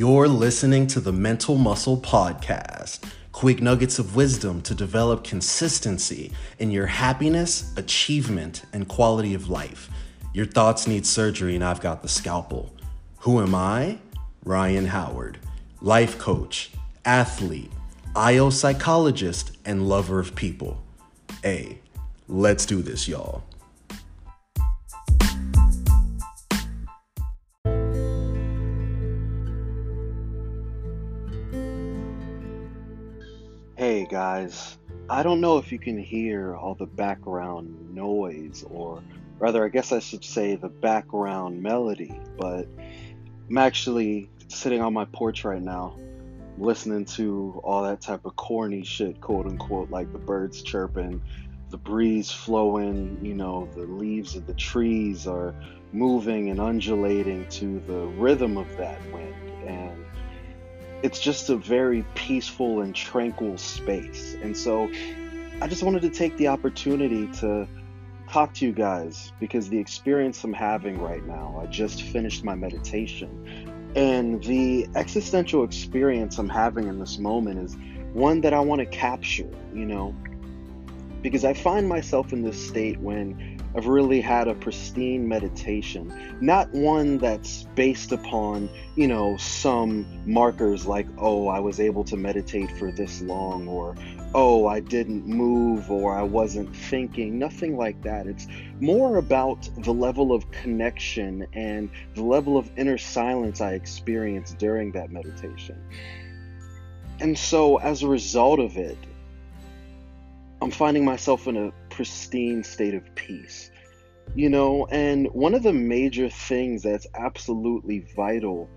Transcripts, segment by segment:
You're listening to the Mental Muscle Podcast. Quick nuggets of wisdom to develop consistency in your happiness, achievement, and quality of life. Your thoughts need surgery, and I've got the scalpel. Who am I? Ryan Howard, life coach, athlete, IO psychologist, and lover of people. Hey, let's do this, y'all. Hey guys, I don't know if you can hear all the background noise, or rather, I guess I should say the background melody, but I'm actually sitting on my porch right now, listening to all that type of corny shit, quote unquote, like the birds chirping, the breeze flowing, you know, the leaves of the trees are moving and undulating to the rhythm of that wind. And it's just a very peaceful and tranquil space. And so I just wanted to take the opportunity to talk to you guys because the experience I'm having right now, I just finished my meditation. And the existential experience I'm having in this moment is one that I want to capture, you know, because I find myself in this state when I've really had a pristine meditation, not one that's based upon, you know, some markers like, oh, I was able to meditate for this long, or oh, I didn't move, or I wasn't thinking, nothing like that. It's more about the level of connection and the level of inner silence I experienced during that meditation. And so, as a result of it, I'm finding myself in a pristine state of peace. You know, and one of the major things that's absolutely vital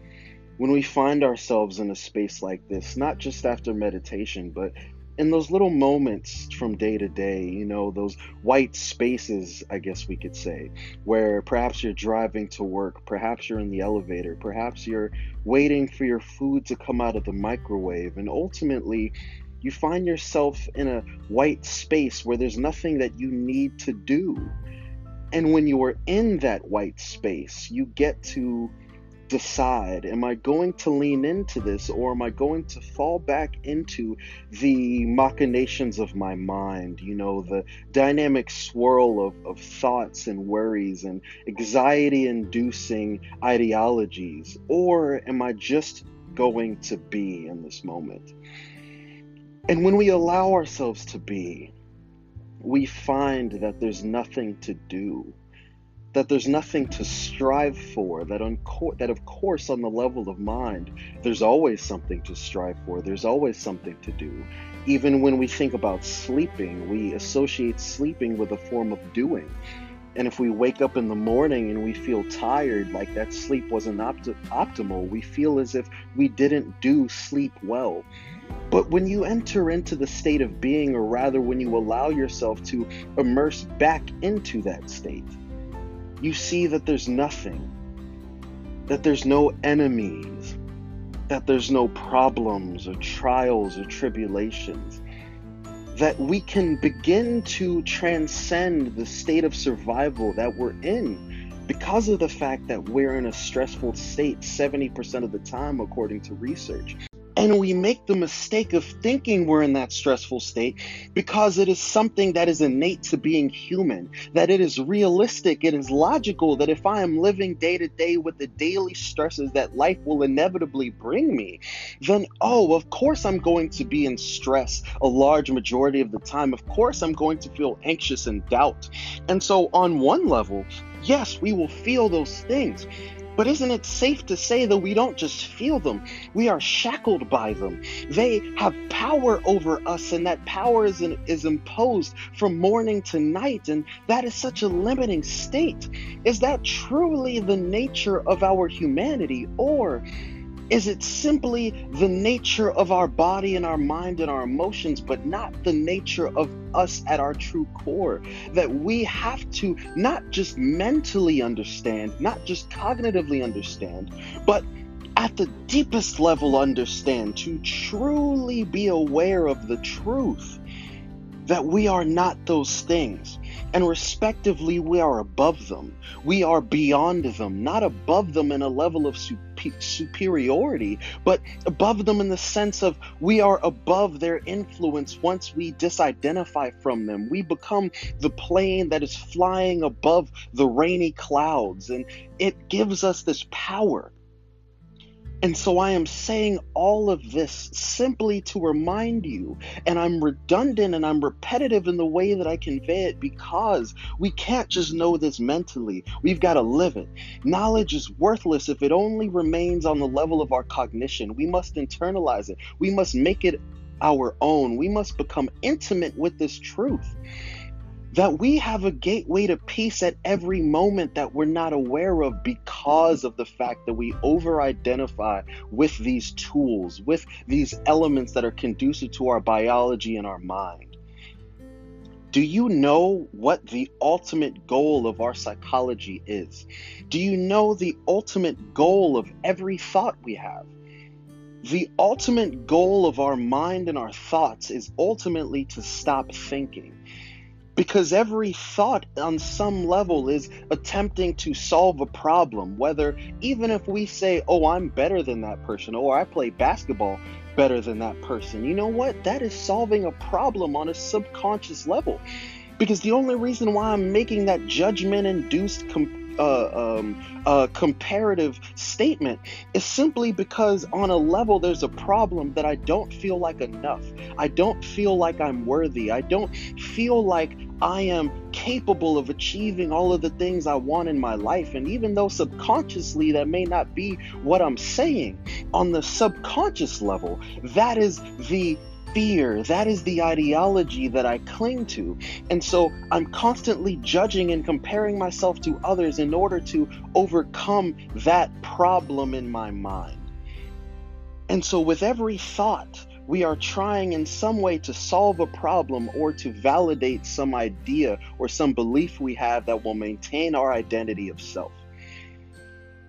when we find ourselves in a space like this, not just after meditation, but in those little moments from day to day, you know, those white spaces, I guess we could say, where perhaps you're driving to work, perhaps you're in the elevator, perhaps you're waiting for your food to come out of the microwave, and ultimately you find yourself in a white space where there's nothing that you need to do. And when you are in that white space, you get to decide am I going to lean into this or am I going to fall back into the machinations of my mind? You know, the dynamic swirl of, of thoughts and worries and anxiety inducing ideologies? Or am I just going to be in this moment? And when we allow ourselves to be, we find that there's nothing to do, that there's nothing to strive for, that, unco- that of course, on the level of mind, there's always something to strive for, there's always something to do. Even when we think about sleeping, we associate sleeping with a form of doing. And if we wake up in the morning and we feel tired, like that sleep wasn't opt- optimal, we feel as if we didn't do sleep well. But when you enter into the state of being, or rather, when you allow yourself to immerse back into that state, you see that there's nothing, that there's no enemies, that there's no problems or trials or tribulations, that we can begin to transcend the state of survival that we're in because of the fact that we're in a stressful state 70% of the time, according to research. And we make the mistake of thinking we're in that stressful state because it is something that is innate to being human, that it is realistic, it is logical, that if I am living day to day with the daily stresses that life will inevitably bring me, then, oh, of course I'm going to be in stress a large majority of the time. Of course I'm going to feel anxious and doubt. And so, on one level, yes, we will feel those things. But isn't it safe to say that we don't just feel them? We are shackled by them. They have power over us, and that power is, in, is imposed from morning to night, and that is such a limiting state. Is that truly the nature of our humanity, or is it simply the nature of our body and our mind and our emotions, but not the nature of us at our true core? That we have to not just mentally understand, not just cognitively understand, but at the deepest level understand to truly be aware of the truth that we are not those things. And respectively, we are above them. We are beyond them, not above them in a level of superiority superiority, but above them in the sense of we are above their influence once we disidentify from them. We become the plane that is flying above the rainy clouds, and it gives us this power and so I am saying all of this simply to remind you, and I'm redundant and I'm repetitive in the way that I convey it because we can't just know this mentally. We've got to live it. Knowledge is worthless if it only remains on the level of our cognition. We must internalize it, we must make it our own. We must become intimate with this truth that we have a gateway to peace at every moment that we're not aware of because of the fact that we over identify with these tools, with these elements that are conducive to our biology and our mind. Do you know what the ultimate goal of our psychology is? Do you know the ultimate goal of every thought we have? The ultimate goal of our mind and our thoughts is ultimately to stop thinking because every thought on some level is attempting to solve a problem whether even if we say oh i'm better than that person or i play basketball better than that person you know what that is solving a problem on a subconscious level because the only reason why i'm making that judgment induced uh, um, uh, comparative statement is simply because on a level there's a problem that I don't feel like enough. I don't feel like I'm worthy. I don't feel like I am capable of achieving all of the things I want in my life. And even though subconsciously that may not be what I'm saying, on the subconscious level, that is the fear. That is the ideology that I cling to. And so I'm constantly judging and comparing myself to others in order to overcome that problem in my mind. And so, with every thought, we are trying in some way to solve a problem or to validate some idea or some belief we have that will maintain our identity of self.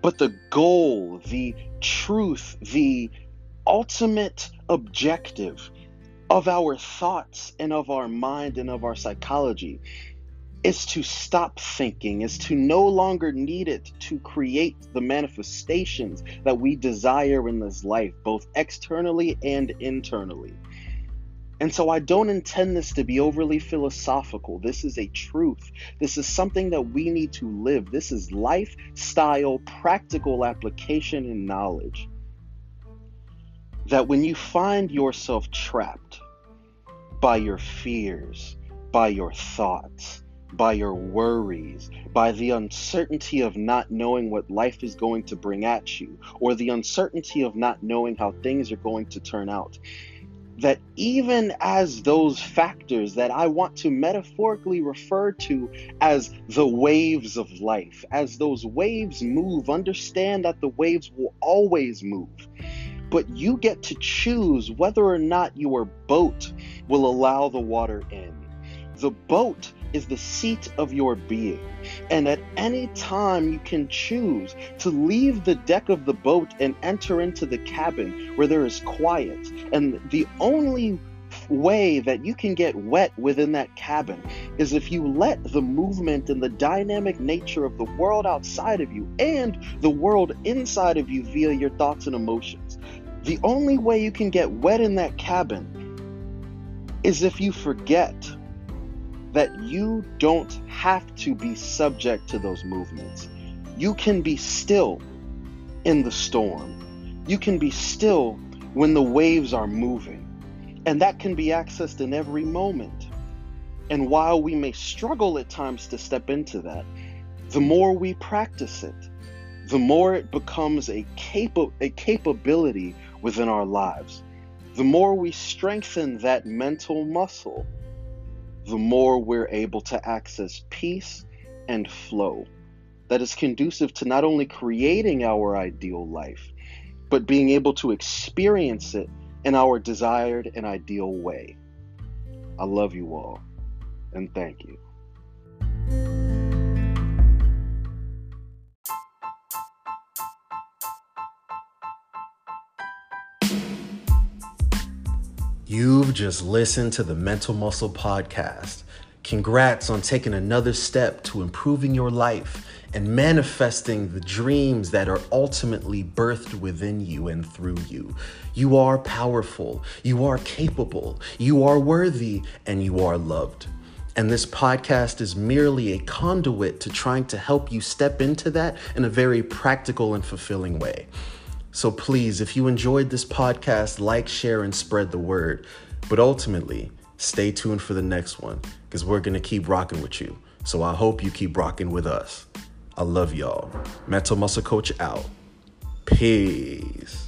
But the goal, the truth, the ultimate objective of our thoughts and of our mind and of our psychology is to stop thinking, is to no longer need it to create the manifestations that we desire in this life, both externally and internally. And so I don't intend this to be overly philosophical. This is a truth. This is something that we need to live. This is lifestyle, practical application, and knowledge that when you find yourself trapped by your fears, by your thoughts, by your worries, by the uncertainty of not knowing what life is going to bring at you, or the uncertainty of not knowing how things are going to turn out. That even as those factors that I want to metaphorically refer to as the waves of life, as those waves move, understand that the waves will always move but you get to choose whether or not your boat will allow the water in. The boat is the seat of your being, and at any time you can choose to leave the deck of the boat and enter into the cabin where there is quiet. And the only way that you can get wet within that cabin is if you let the movement and the dynamic nature of the world outside of you and the world inside of you via your thoughts and emotions the only way you can get wet in that cabin is if you forget that you don't have to be subject to those movements. You can be still in the storm. You can be still when the waves are moving. And that can be accessed in every moment. And while we may struggle at times to step into that, the more we practice it, the more it becomes a, capa- a capability within our lives. The more we strengthen that mental muscle, the more we're able to access peace and flow that is conducive to not only creating our ideal life, but being able to experience it in our desired and ideal way. I love you all, and thank you. Just listened to the Mental Muscle Podcast. Congrats on taking another step to improving your life and manifesting the dreams that are ultimately birthed within you and through you. You are powerful, you are capable, you are worthy, and you are loved. And this podcast is merely a conduit to trying to help you step into that in a very practical and fulfilling way. So please, if you enjoyed this podcast, like, share, and spread the word. But ultimately, stay tuned for the next one because we're going to keep rocking with you. So I hope you keep rocking with us. I love y'all. Mental Muscle Coach out. Peace.